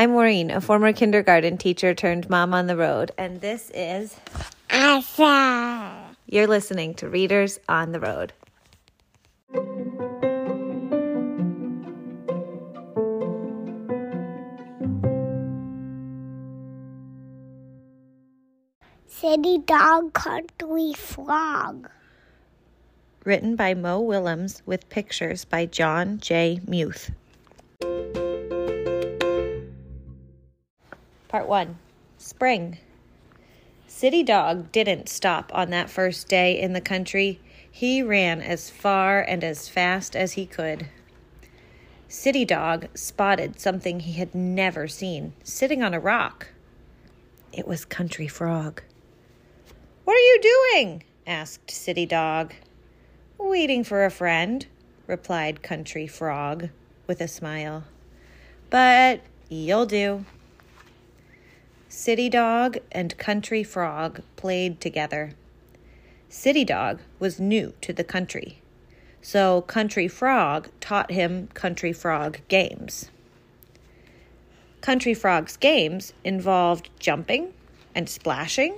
I'm Maureen, a former kindergarten teacher turned mom on the road, and this is Asa. You're listening to Readers on the Road. City Dog Country Frog. Written by Mo Willems with pictures by Jon J. Muth. Part 1 Spring. City Dog didn't stop on that first day in the country. He ran as far and as fast as he could. City Dog spotted something he had never seen sitting on a rock. It was Country Frog. What are you doing? asked City Dog. Waiting for a friend, replied Country Frog with a smile. But you'll do. City Dog and Country Frog played together. City Dog was new to the country, so Country Frog taught him Country Frog games. Country Frog's games involved jumping and splashing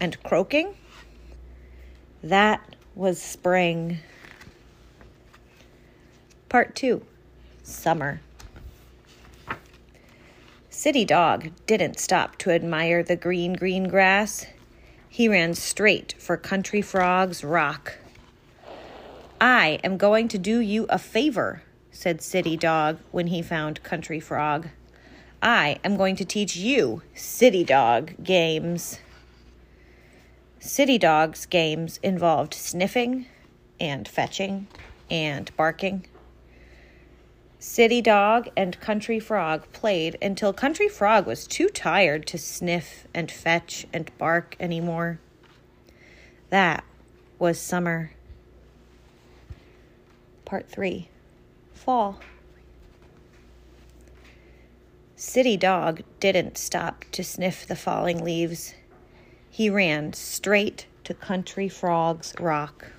and croaking. That was spring. Part 2 Summer. City Dog didn't stop to admire the green, green grass. He ran straight for Country Frog's rock. I am going to do you a favor, said City Dog when he found Country Frog. I am going to teach you City Dog games. City Dog's games involved sniffing and fetching and barking. City Dog and Country Frog played until Country Frog was too tired to sniff and fetch and bark anymore. That was summer. Part 3 Fall. City Dog didn't stop to sniff the falling leaves. He ran straight to Country Frog's rock.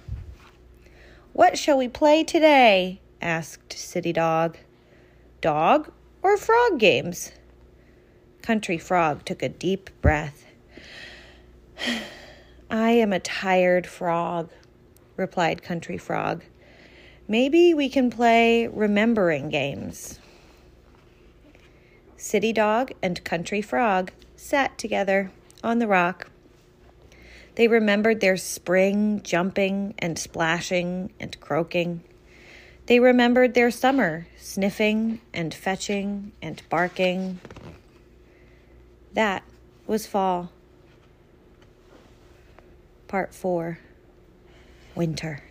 What shall we play today? Asked City Dog. Dog or frog games? Country Frog took a deep breath. I am a tired frog, replied Country Frog. Maybe we can play remembering games. City Dog and Country Frog sat together on the rock. They remembered their spring jumping and splashing and croaking. They remembered their summer sniffing and fetching and barking. That was fall. Part 4 Winter.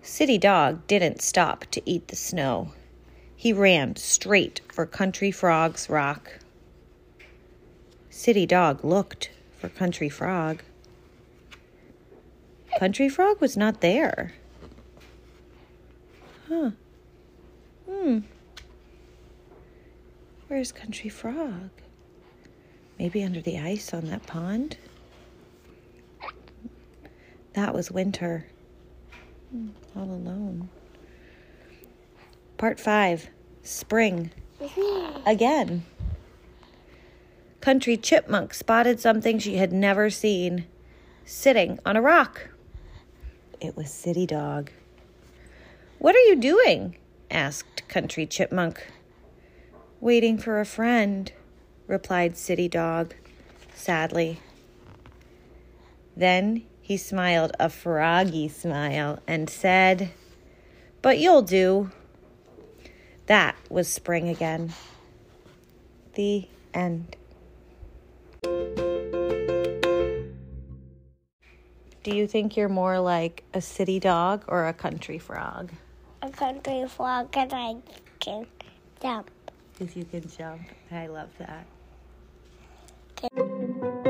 City Dog didn't stop to eat the snow. He ran straight for Country Frog's rock. City Dog looked for Country Frog. Country Frog was not there. Huh. Hmm. Where's Country Frog? Maybe under the ice on that pond? That was winter. Hmm, all alone. Part 5 Spring. Again. Country Chipmunk spotted something she had never seen sitting on a rock. It was City Dog. What are you doing? asked Country Chipmunk. Waiting for a friend, replied City Dog sadly. Then he smiled a froggy smile and said, But you'll do. That was spring again. The end. Do you think you're more like a city dog or a country frog? A country frog and I can jump. If you can jump. I love that. Okay.